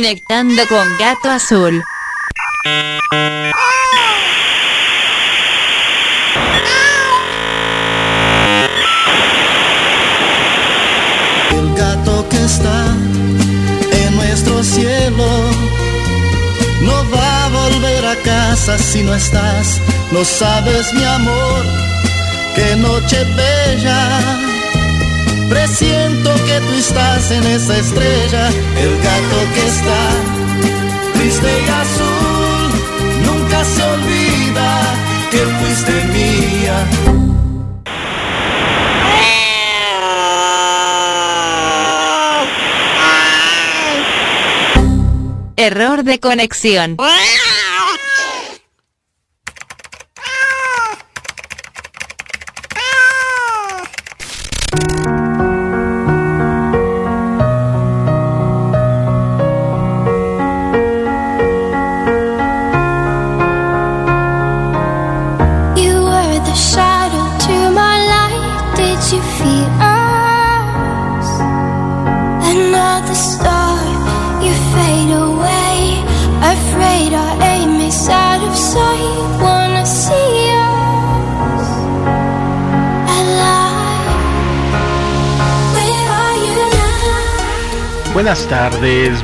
Conectando con Gato Azul. El gato que está en nuestro cielo no va a volver a casa si no estás. No sabes, mi amor, qué noche bella. Presiento que tú estás en esa estrella, el gato que está triste y azul. Nunca se olvida que fuiste mía. Error de conexión.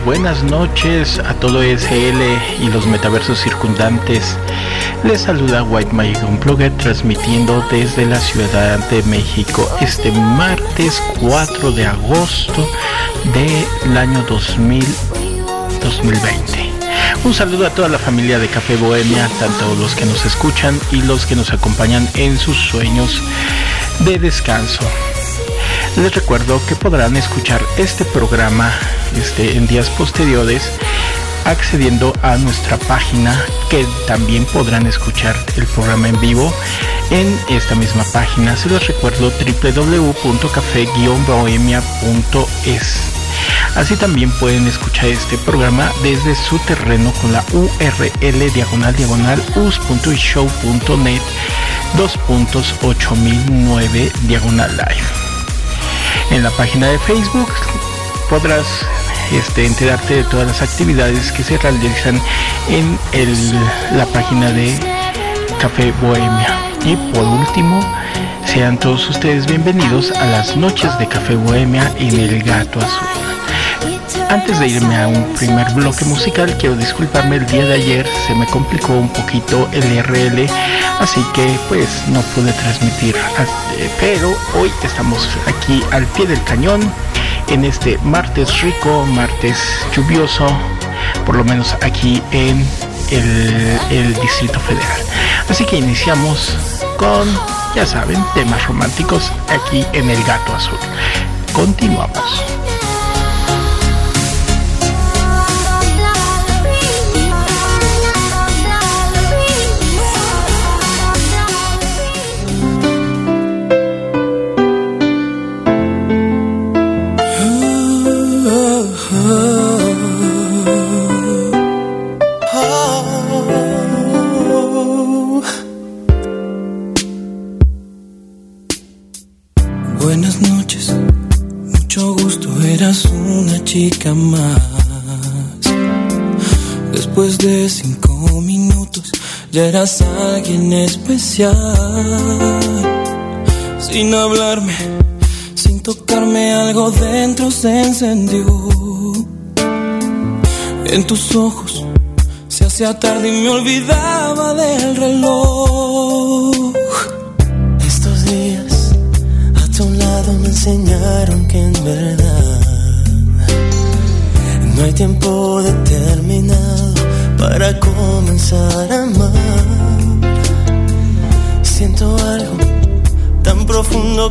Buenas noches a todo SL y los metaversos circundantes. Les saluda White Magic Unplugged transmitiendo desde la Ciudad de México este martes 4 de agosto del año 2000, 2020. Un saludo a toda la familia de Café Bohemia, tanto los que nos escuchan y los que nos acompañan en sus sueños de descanso. Les recuerdo que podrán escuchar este programa este, en días posteriores accediendo a nuestra página que también podrán escuchar el programa en vivo en esta misma página. Se los recuerdo www.café-bohemia.es. Así también pueden escuchar este programa desde su terreno con la URL diagonal diagonal us.show.net 2.8009 diagonal live. En la página de Facebook podrás este, enterarte de todas las actividades que se realizan en el- la página de Café Bohemia. Y por último, sean todos ustedes bienvenidos a las noches de Café Bohemia en el Gato Azul. Antes de irme a un primer bloque musical, quiero disculparme, el día de ayer se me complicó un poquito el RL, así que pues no pude transmitir, eh, pero hoy estamos aquí al pie del cañón en este martes rico, martes lluvioso, por lo menos aquí en el, el Distrito Federal. Así que iniciamos con, ya saben, temas románticos aquí en el Gato Azul. Continuamos. Después de cinco minutos, ya eras alguien especial. Sin hablarme, sin tocarme, algo dentro se encendió. En tus ojos se hacía tarde y me olvidaba del reloj.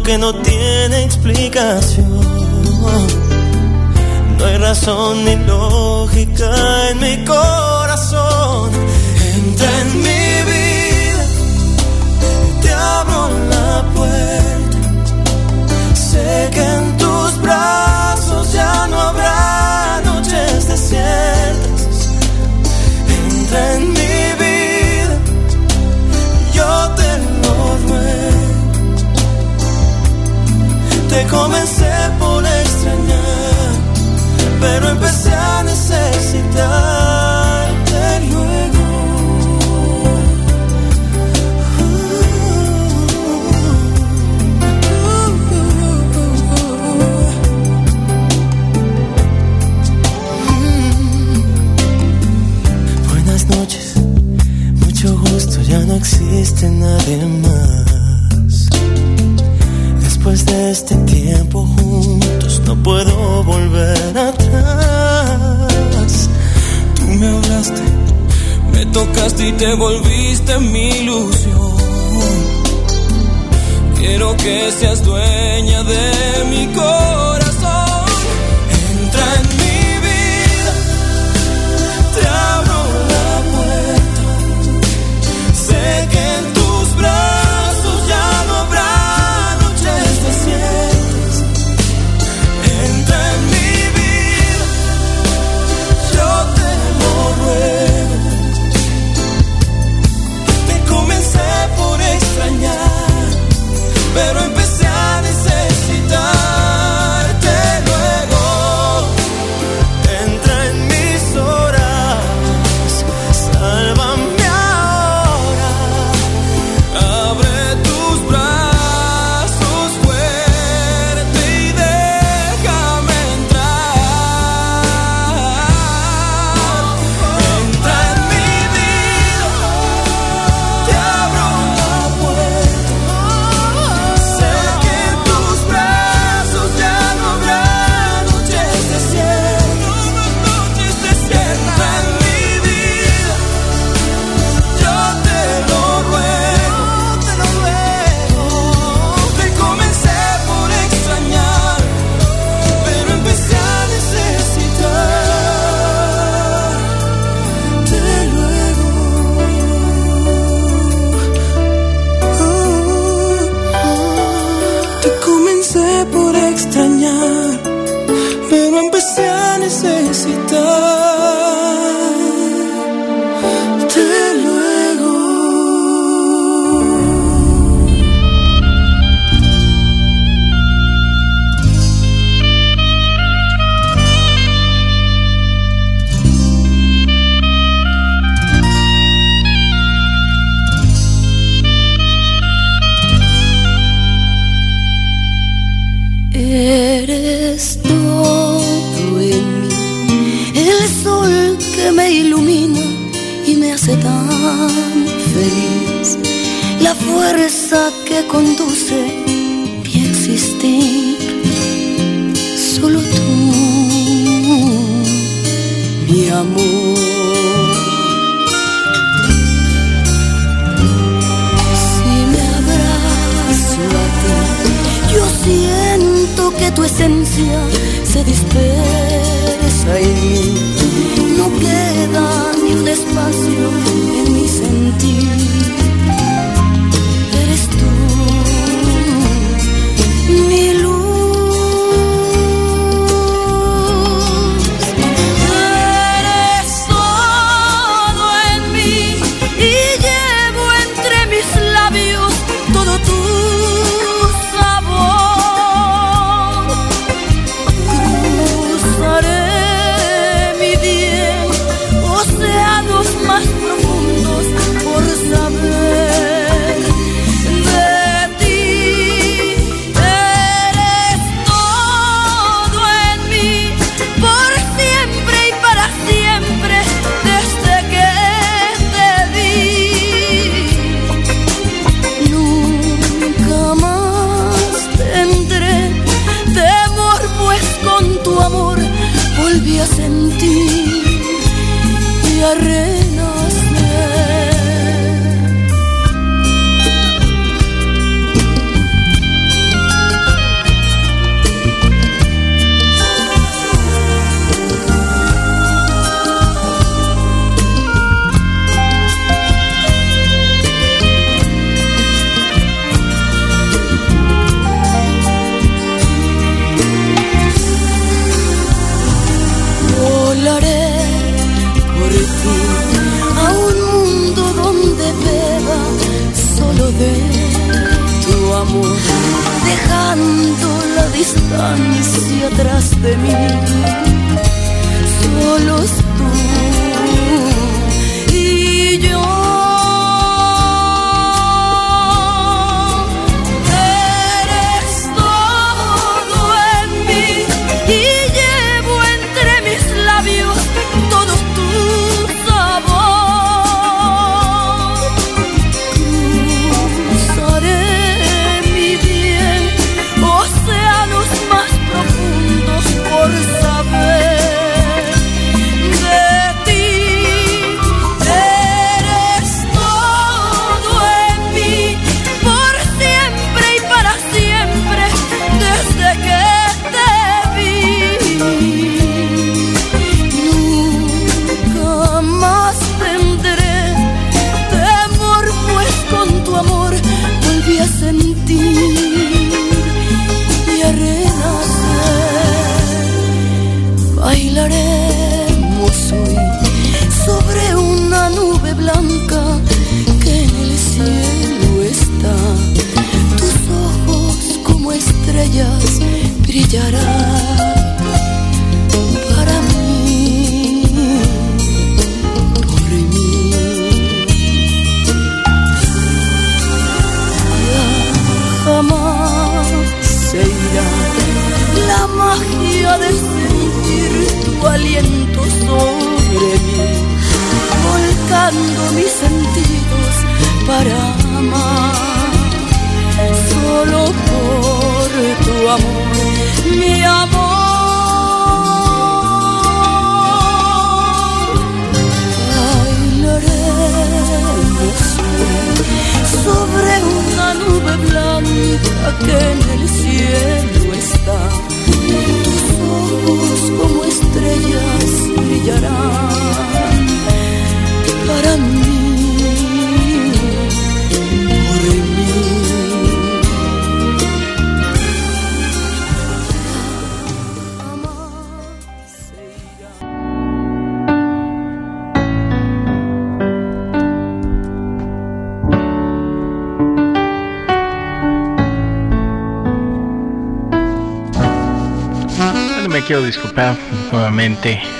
Que no tiene explicación. No hay razón ni lógica en mi corazón. Entra en mi vida, te abro la puerta. Sé que en tus brazos Comencé por extrañar, pero empecé a necesitarte luego. Buenas noches, mucho gusto, ya no existe nadie más Después de este tiempo juntos no puedo volver atrás. Tú me hablaste, me tocaste y te volviste mi ilusión. Quiero que seas dueña de mi corazón.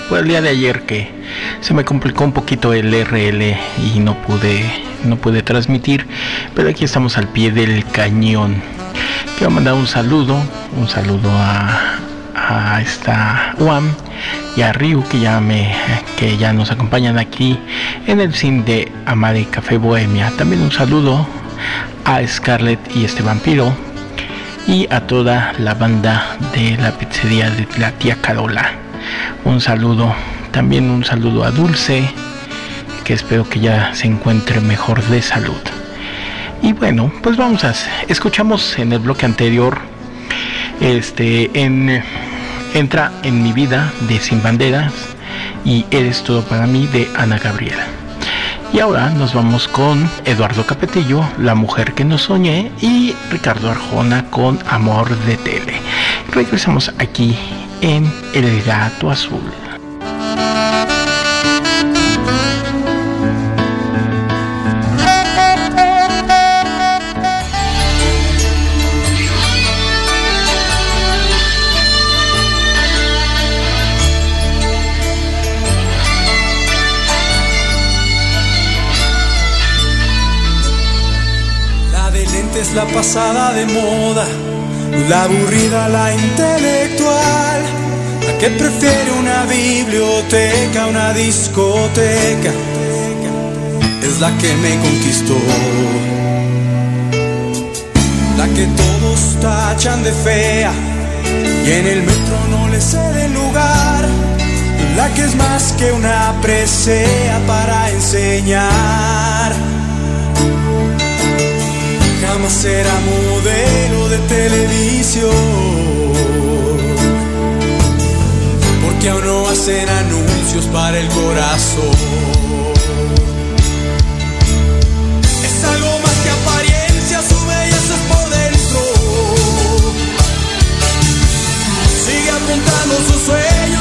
Por el día de ayer que se me complicó un poquito el RL y no pude no pude transmitir, pero aquí estamos al pie del cañón. Quiero mandar un saludo, un saludo a, a esta Juan y a Ryu que ya me que ya nos acompañan aquí en el cine de Amare Café Bohemia. También un saludo a Scarlett y este vampiro y a toda la banda de la pizzería de la tía Carola. Un saludo, también un saludo a Dulce, que espero que ya se encuentre mejor de salud. Y bueno, pues vamos a escuchamos en el bloque anterior este en entra en mi vida de Sin Banderas y eres todo para mí de Ana Gabriela. Y ahora nos vamos con Eduardo Capetillo, La mujer que no soñé, y Ricardo Arjona con Amor de Tele. Regresamos aquí en El Gato Azul. La de lentes, la pasada de moda, la aburrida, la intelectual, la que prefiere una biblioteca, una discoteca, es la que me conquistó. La que todos tachan de fea y en el metro no le cede lugar. La que es más que una presea para enseñar será modelo de televisión. Porque aún no hacen anuncios para el corazón. Es algo más que apariencia, su belleza es por dentro. Sigue apuntando sus sueños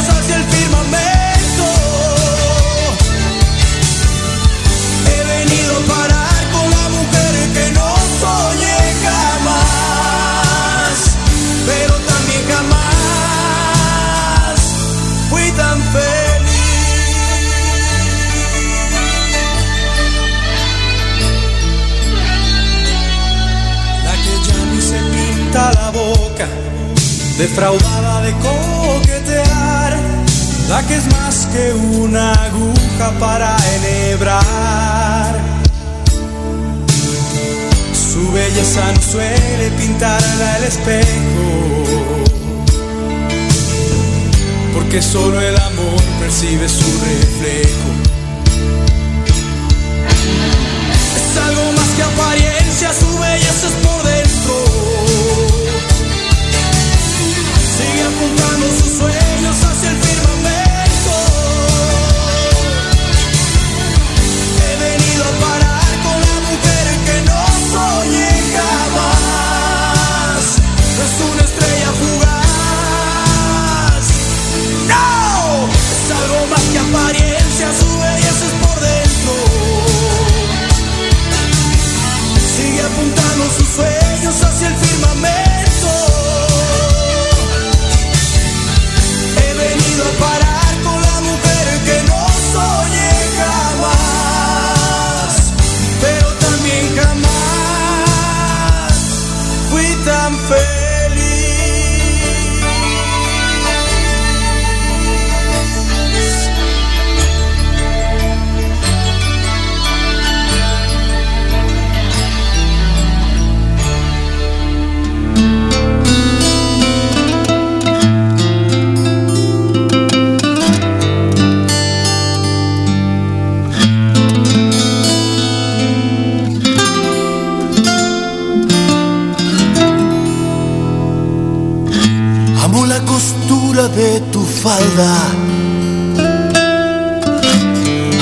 defraudada de coquetear, la que es más que una aguja para enhebrar. Su belleza no suele pintarla el espejo, porque solo el amor percibe su reflejo. Es algo más que apariencia, su belleza es por dentro. Sigue apuntando sus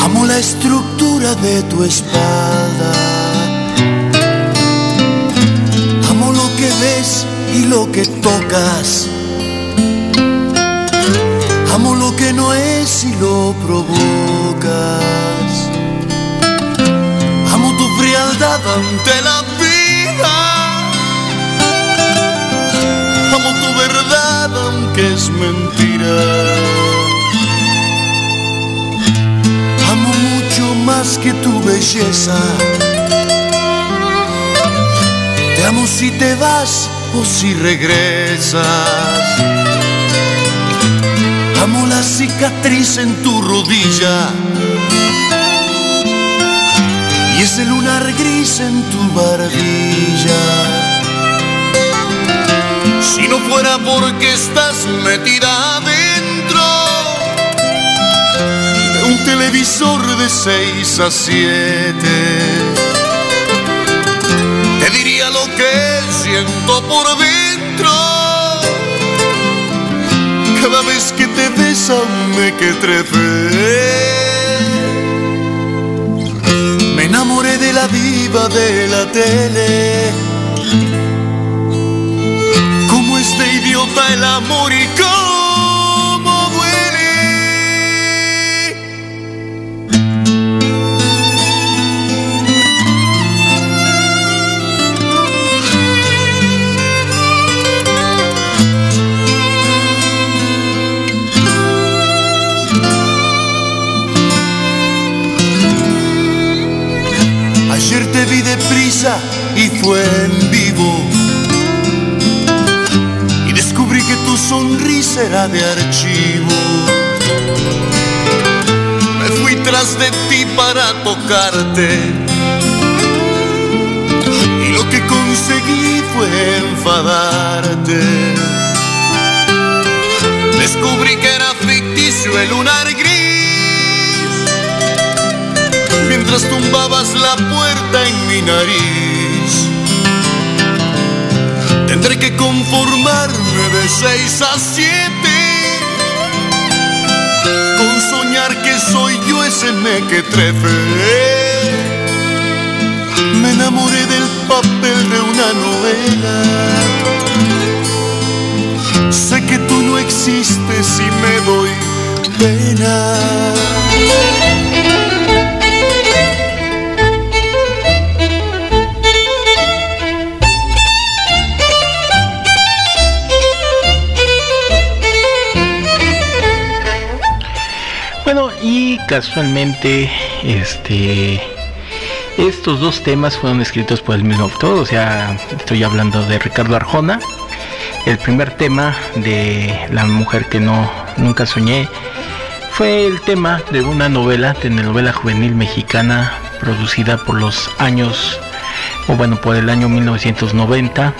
Amo la estructura de tu espalda. Amo lo que ves y lo que tocas. Amo lo que no es y lo provocas. Amo tu frialdad ante la Amo tu verdad aunque es mentira. Amo mucho más que tu belleza. Te amo si te vas o si regresas. Amo la cicatriz en tu rodilla y ese lunar gris en tu barbilla. No fuera porque estás metida adentro de un televisor de 6 a 7, te diría lo que siento por dentro. Cada vez que te besame que trefe. Me enamoré de la diva de la tele. Idiota el amor y cómo duele. Ayer te vi deprisa y fue en tu sonrisa era de archivo. Me fui tras de ti para tocarte. Y lo que conseguí fue enfadarte. Descubrí que era ficticio el lunar gris mientras tumbabas la puerta en mi nariz. Que conformarme de seis a siete con soñar que soy yo ese mequetrefe. Me enamoré del papel de una novela. Sé que tú no existes y me doy pena. Casualmente, este, estos dos temas fueron escritos por el mismo autor, o sea, estoy hablando de Ricardo Arjona. El primer tema de La mujer que no nunca soñé fue el tema de una novela, telenovela juvenil mexicana producida por los años, o bueno, por el año 1990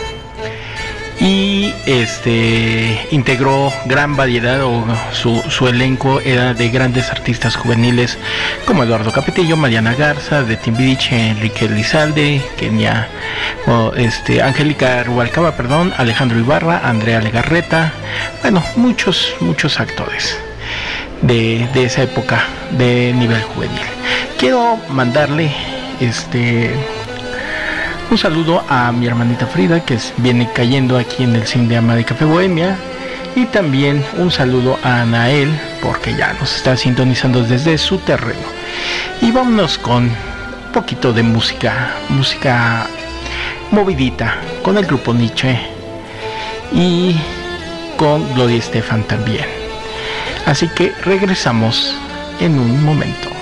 y este integró gran variedad o su, su, elenco era de grandes artistas juveniles como Eduardo Capetillo, Mariana Garza, de Timbiriche, Enrique Lizalde, Kenia, o este, Angélica Rubalcaba, perdón, Alejandro Ibarra, Andrea Legarreta, bueno, muchos, muchos actores de, de esa época de nivel juvenil. Quiero mandarle este un saludo a mi hermanita Frida que viene cayendo aquí en el cine de Ama de Café Bohemia. Y también un saludo a Anael porque ya nos está sintonizando desde su terreno. Y vámonos con un poquito de música, música movidita con el grupo Nietzsche y con Gloria Estefan también. Así que regresamos en un momento.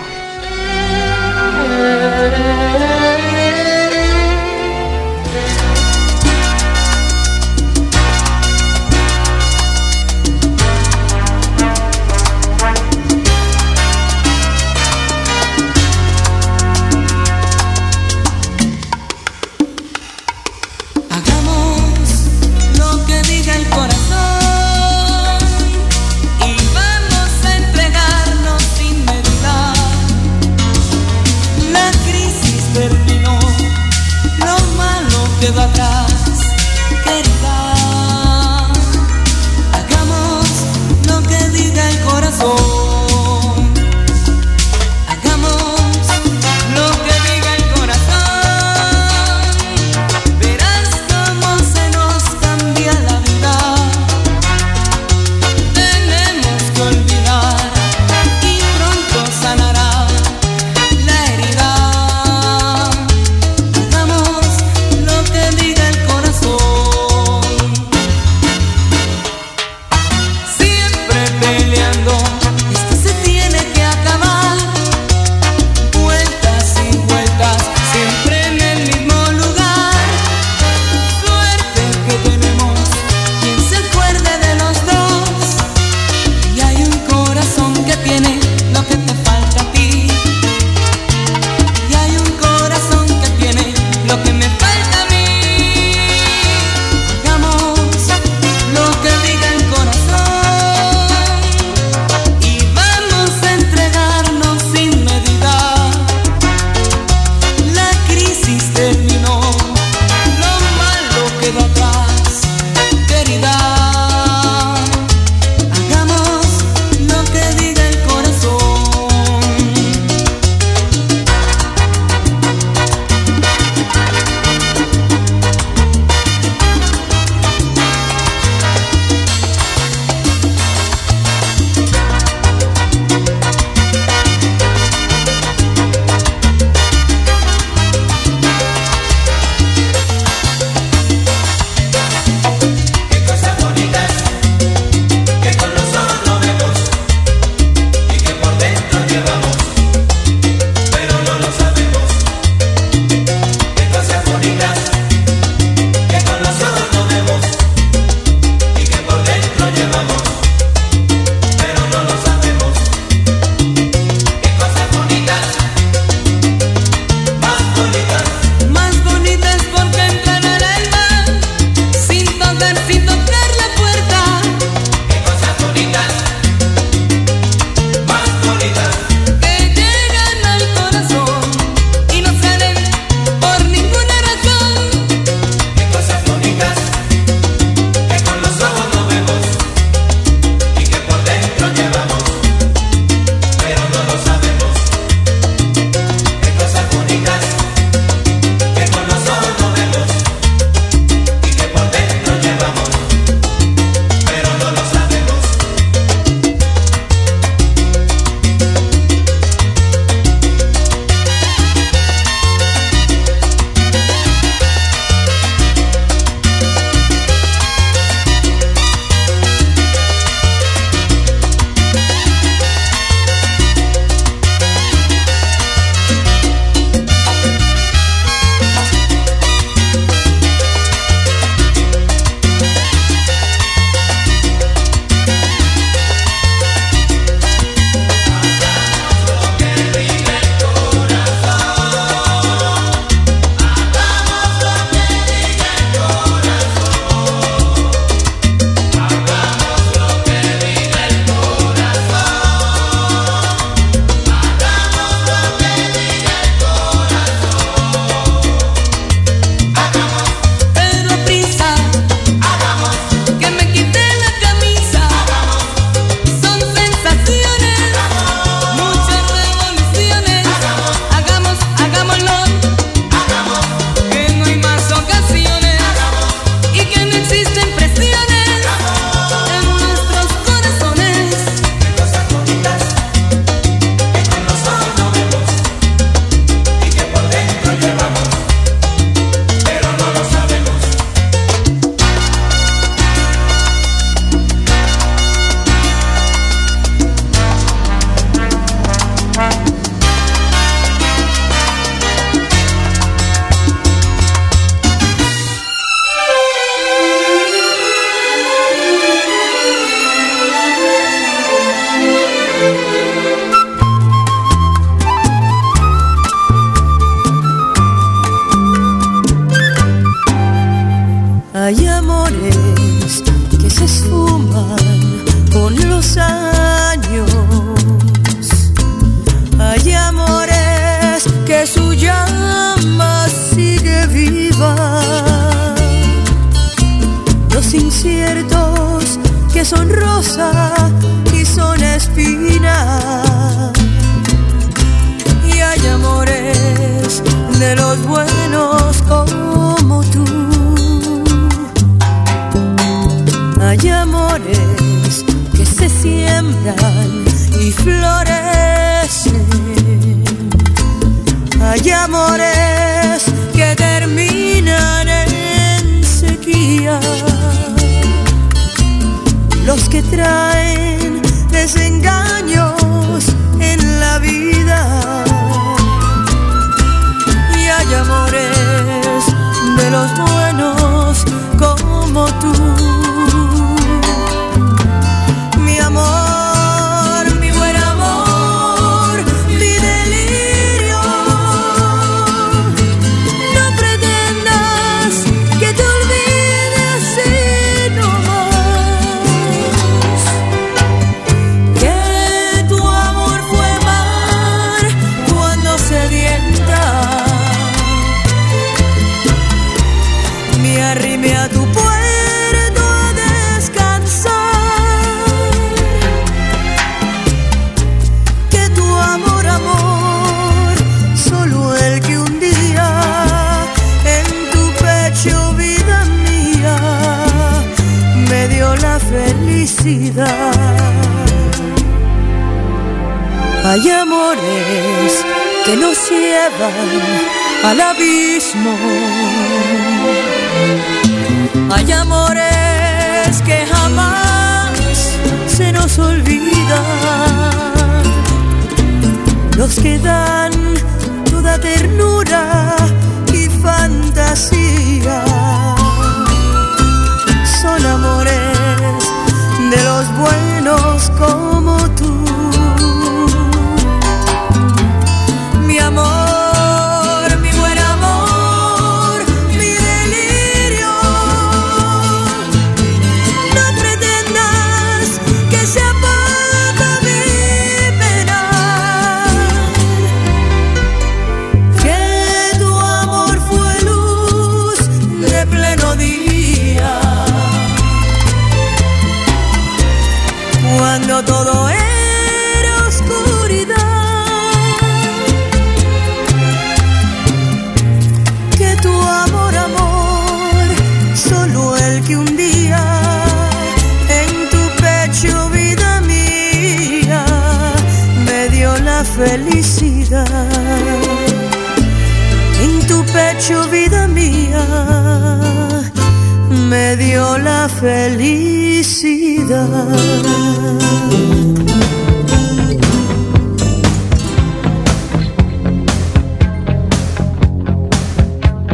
Felicidad.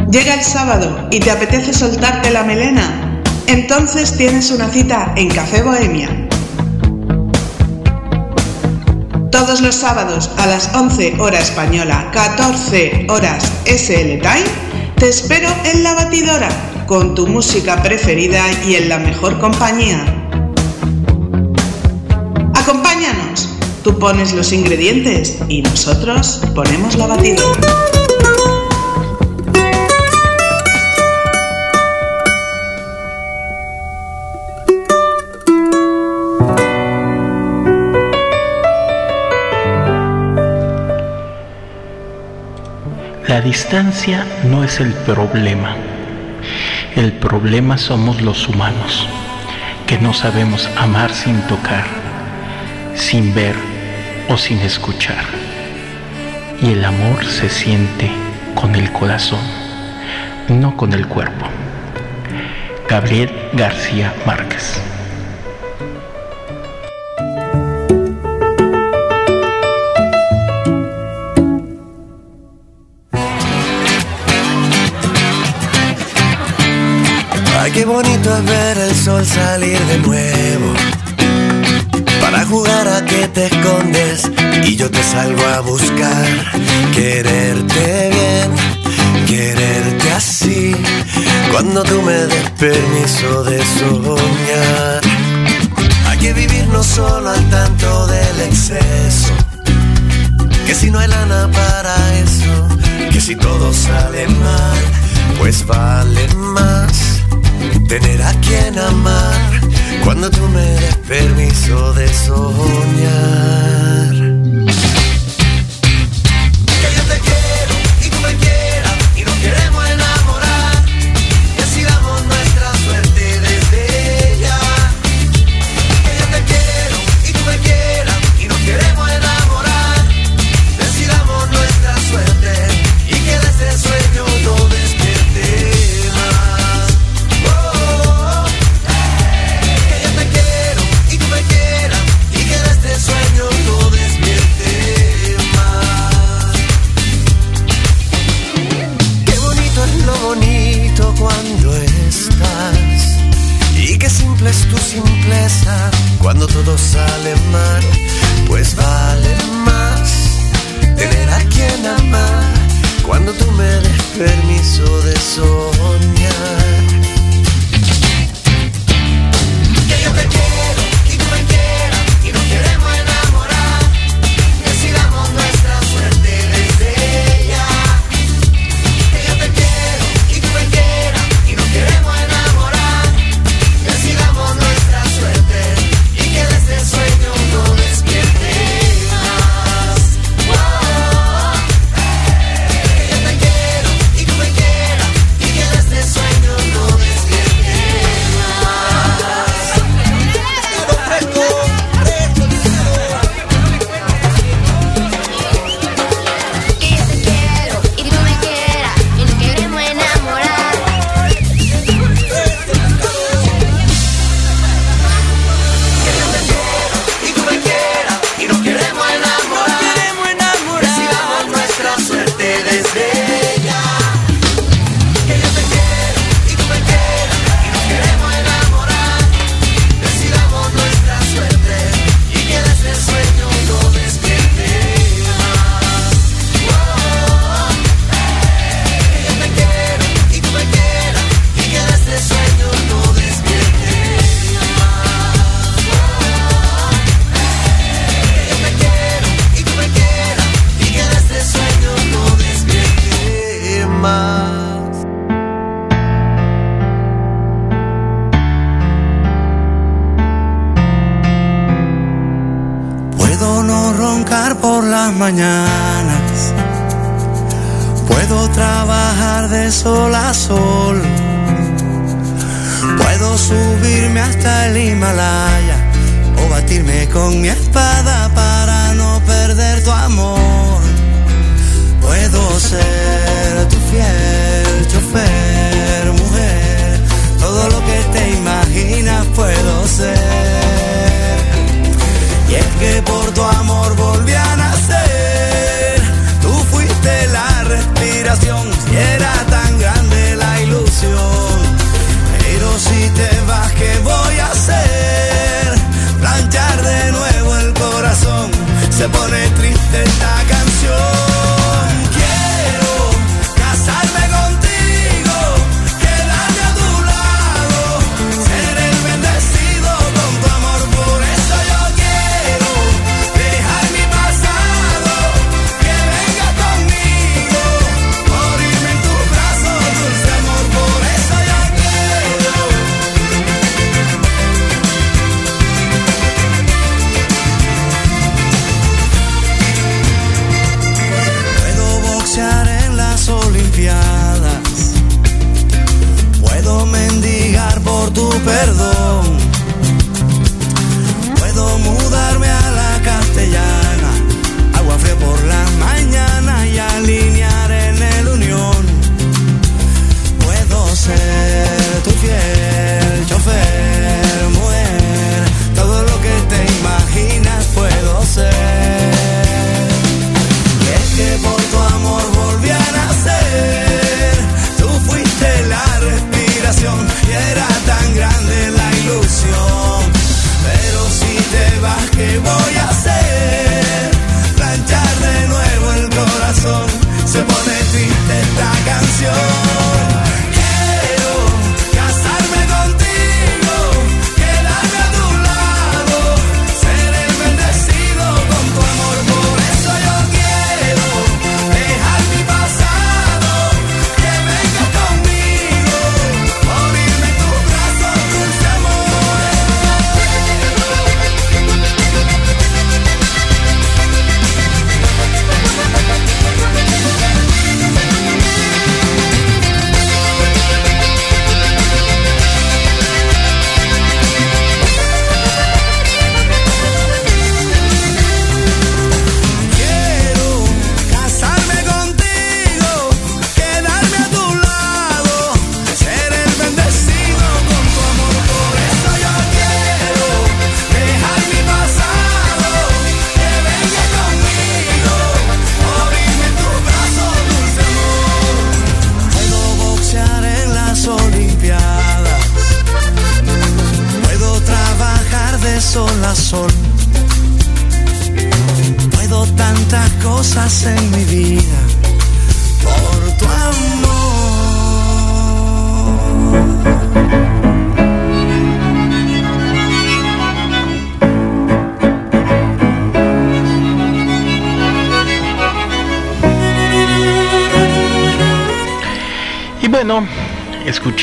Llega el sábado y te apetece soltarte la melena. Entonces tienes una cita en Café Bohemia. Todos los sábados a las 11 hora española, 14 horas SL Time, te espero en la batidora con tu música preferida y en la mejor compañía. Acompáñanos. Tú pones los ingredientes y nosotros ponemos la batidora. La distancia no es el problema. El problema somos los humanos, que no sabemos amar sin tocar, sin ver o sin escuchar. Y el amor se siente con el corazón, no con el cuerpo. Gabriel García Márquez. Bonito es ver el sol salir de nuevo. Para jugar a que te escondes y yo te salgo a buscar. Quererte bien, quererte así. Cuando tú me des permiso de soñar. Hay que vivir no solo al tanto del exceso. Que si no hay lana para eso, que si todo sale mal, pues vale más tener a quien amar cuando tú me des permiso de soñar.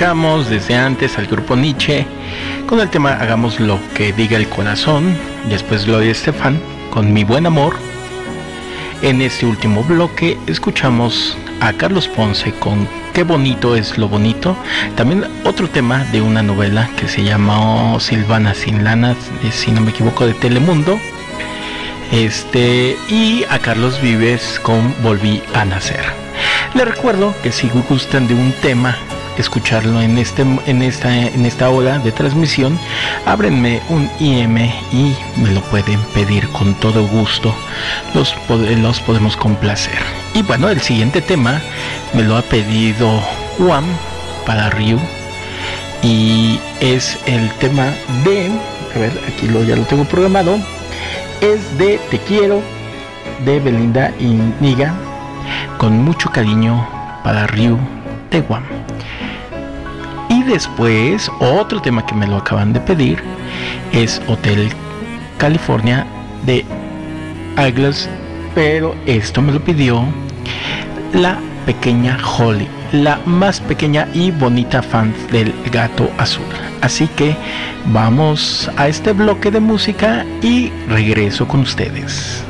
Desde antes al grupo Nietzsche con el tema Hagamos lo que diga el corazón. Después Gloria Estefan con Mi buen amor. En este último bloque escuchamos a Carlos Ponce con Qué bonito es lo bonito. También otro tema de una novela que se llama Silvana sin lanas, si no me equivoco, de Telemundo. Este, y a Carlos Vives con Volví a nacer. Les recuerdo que si gustan de un tema escucharlo en este en esta en esta hora de transmisión ábrenme un IM y me lo pueden pedir con todo gusto. Los, los podemos complacer. Y bueno el siguiente tema me lo ha pedido Juan para Ryu y es el tema de a ver aquí lo ya lo tengo programado es de Te quiero de Belinda y Niga con mucho cariño para Ryu de Guam. Después, otro tema que me lo acaban de pedir es Hotel California de Aglas, pero esto me lo pidió la pequeña Holly, la más pequeña y bonita fan del gato azul. Así que vamos a este bloque de música y regreso con ustedes.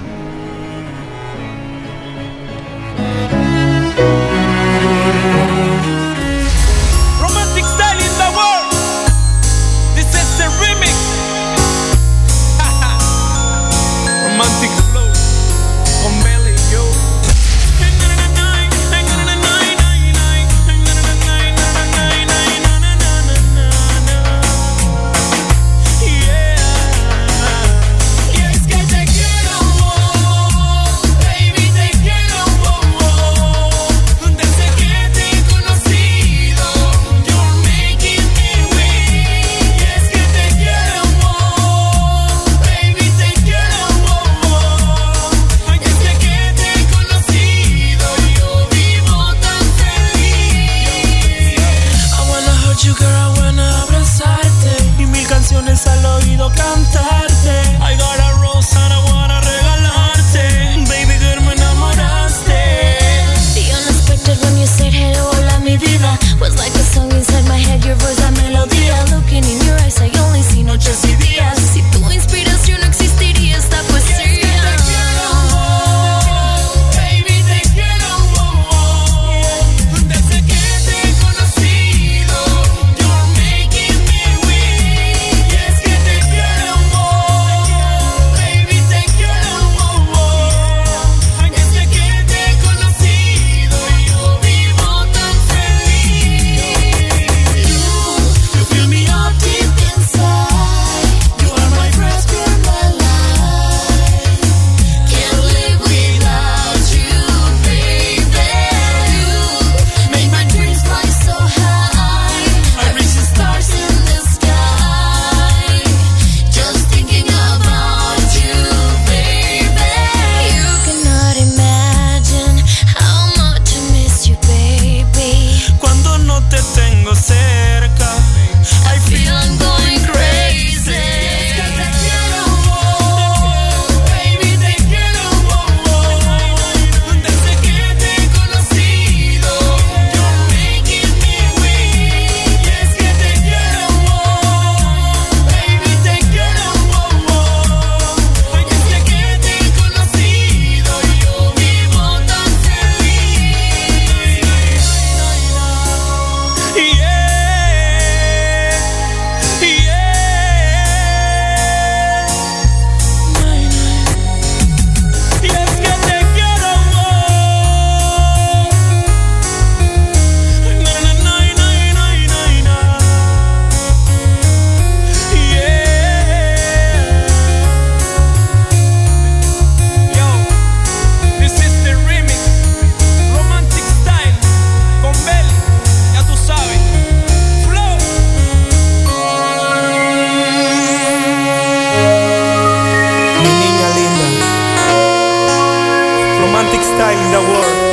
romantic style in the world.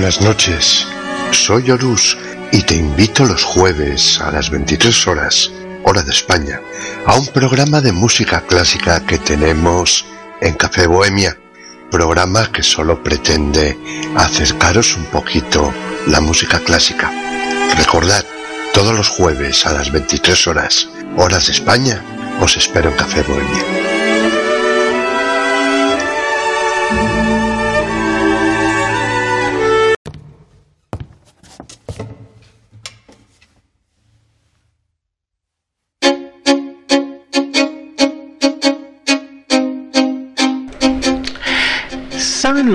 Buenas noches, soy Horus y te invito los jueves a las 23 horas, Hora de España, a un programa de música clásica que tenemos en Café Bohemia, programa que solo pretende acercaros un poquito la música clásica. Recordad, todos los jueves a las 23 horas, horas de España, os espero en Café Bohemia.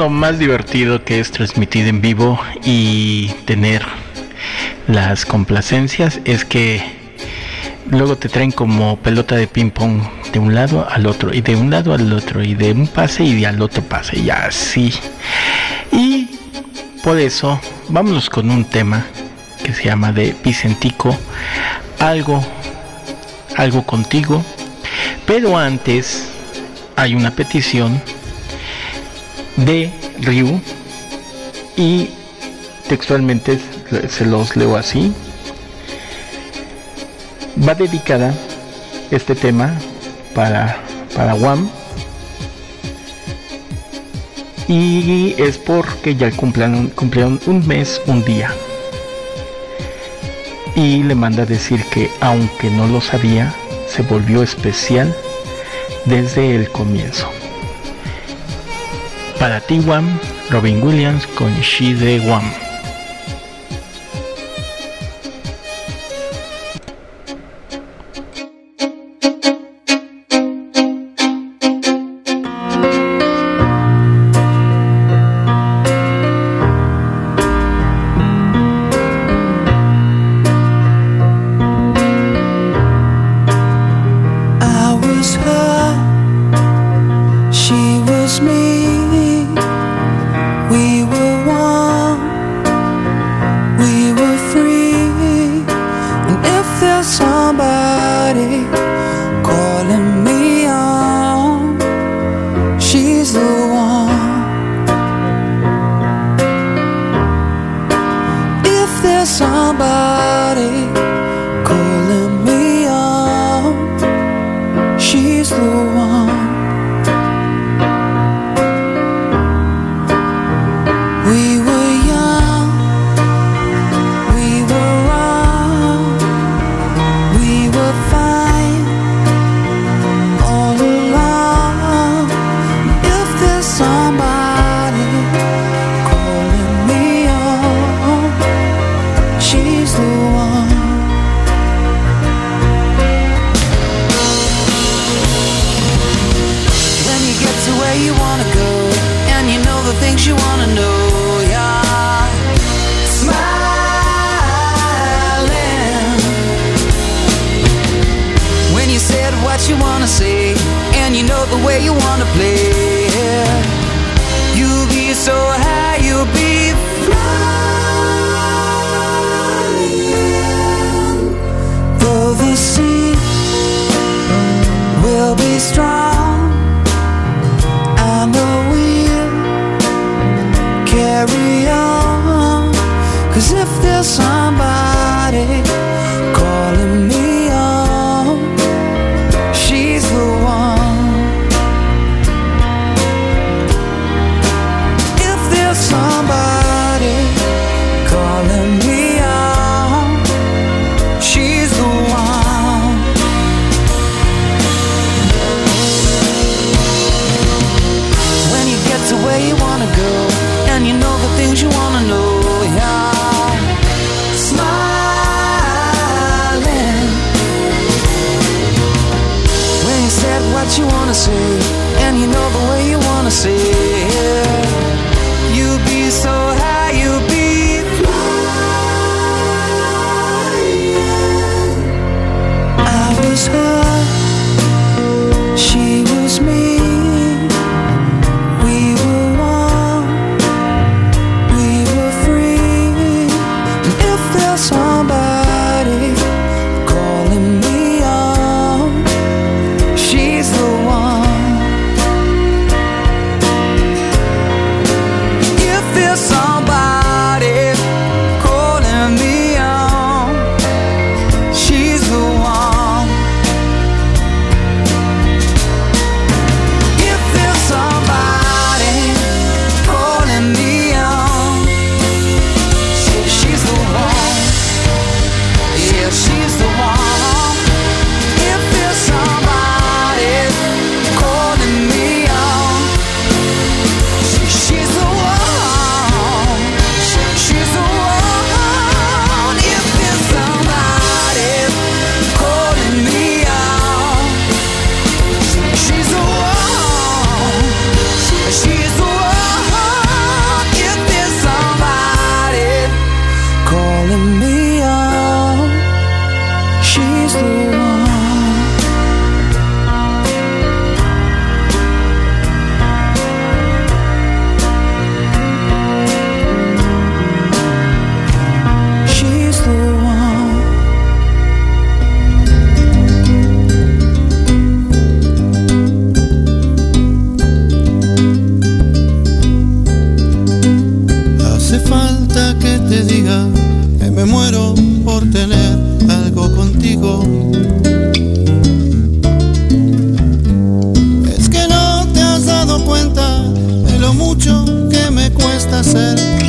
Lo más divertido que es transmitir en vivo y tener las complacencias? Es que luego te traen como pelota de ping pong de un lado al otro y de un lado al otro y de un pase y de al otro pase y así. Y por eso vámonos con un tema que se llama de Vicentico, algo, algo contigo. Pero antes hay una petición de Ryu y textualmente se los leo así. Va dedicada este tema para, para Wam y es porque ya cumplieron, cumplieron un mes, un día. Y le manda a decir que aunque no lo sabía, se volvió especial desde el comienzo. Para ti, Wam, Robin Williams con She de Wam. and you know the way you wanna see. pueda ser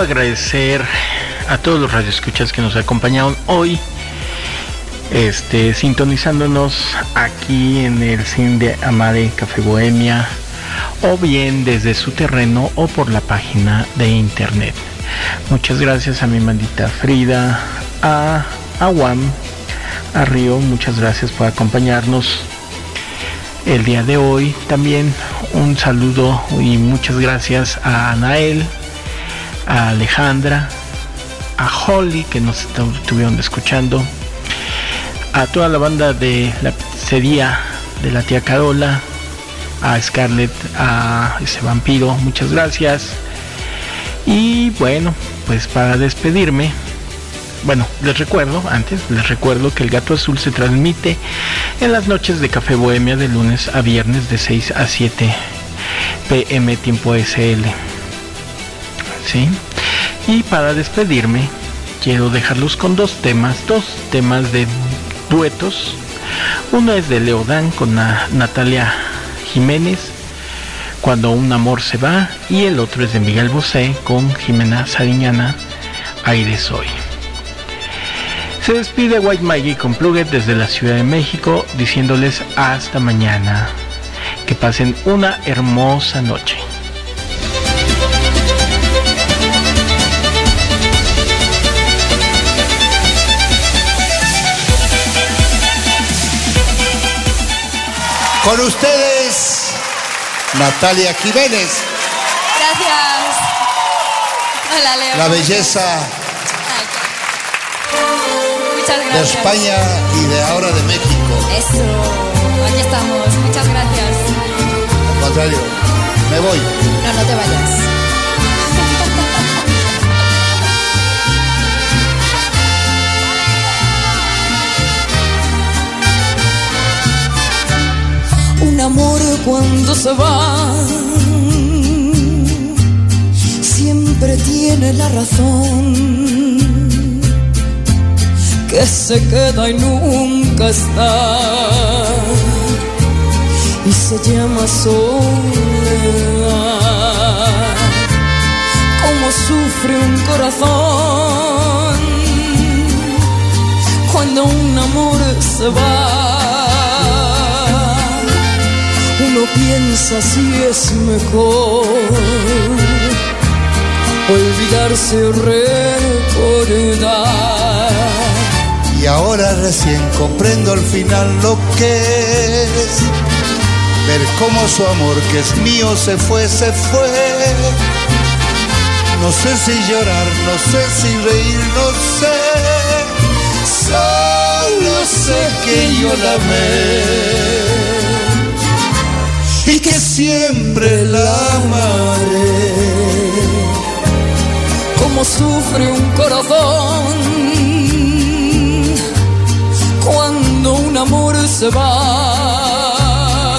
agradecer a todos los radioescuchas que nos acompañaron hoy, este, sintonizándonos aquí en el Cine de Amare Café Bohemia, o bien desde su terreno o por la página de internet. Muchas gracias a mi mandita Frida, a Aguam, a Río, muchas gracias por acompañarnos el día de hoy. También un saludo y muchas gracias a Anael, a Alejandra, a Holly que nos estu- estuvieron escuchando, a toda la banda de la pizzería de la tía Carola, a Scarlett, a ese vampiro, muchas gracias. Y bueno, pues para despedirme, bueno, les recuerdo, antes les recuerdo que el Gato Azul se transmite en las noches de Café Bohemia de lunes a viernes de 6 a 7 pm tiempo SL. Y para despedirme, quiero dejarlos con dos temas, dos temas de duetos. Uno es de Leodán con Na- Natalia Jiménez, Cuando un amor se va, y el otro es de Miguel Bosé con Jimena Sariñana, Aire Soy. Se despide White Maggie con Pluget desde la Ciudad de México diciéndoles hasta mañana. Que pasen una hermosa noche. Con ustedes, Natalia Jiménez. Gracias. Hola, Leo. la belleza Muchas de gracias. España y de ahora de México. Eso. Aquí estamos. Muchas gracias. Al contrario, me voy. No, no te vayas. Cuando se va. Siempre tiene la razón. Que se queda y nunca está. Y se llama soledad como sufre un corazón. Cuando un amor se va uno piensa si es mejor olvidarse o recordar. Y ahora recién comprendo al final lo que es ver cómo su amor que es mío se fue, se fue. No sé si llorar, no sé si reír, no sé. Solo sé que yo la amé y que siempre la amaré. Como sufre un corazón cuando un amor se va.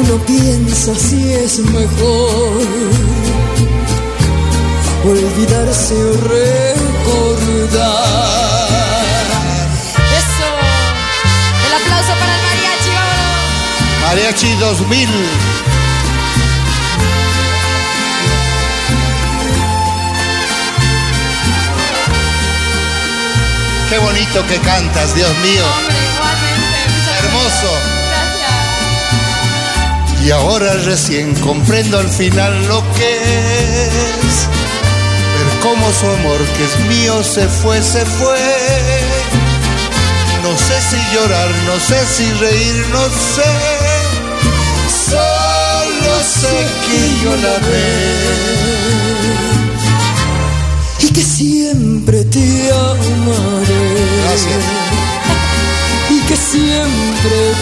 Uno piensa si es mejor olvidarse o recordar. Mariachi 2000. Qué bonito que cantas, Dios mío. Hombre, igualmente. Muchas Hermoso. Gracias. Y ahora recién comprendo al final lo que es ver cómo su amor que es mío se fue, se fue. No sé si llorar, no sé si reír, no sé. Sé que yo la amé. y que siempre te amaré. Gracias. Y que siempre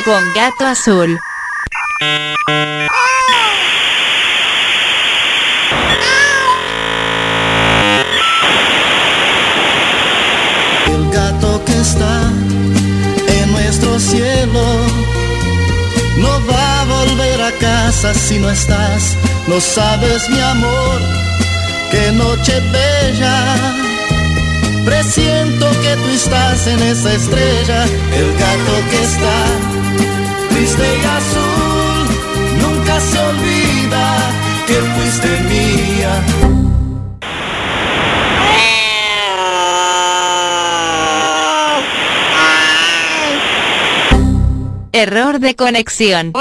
Con Gato Azul. El gato que está en nuestro cielo no va a volver a casa si no estás. No sabes, mi amor, qué noche bella. Presiento que tú estás en esa estrella. El gato que está triste y azul nunca se olvida que fuiste mía. Error de conexión.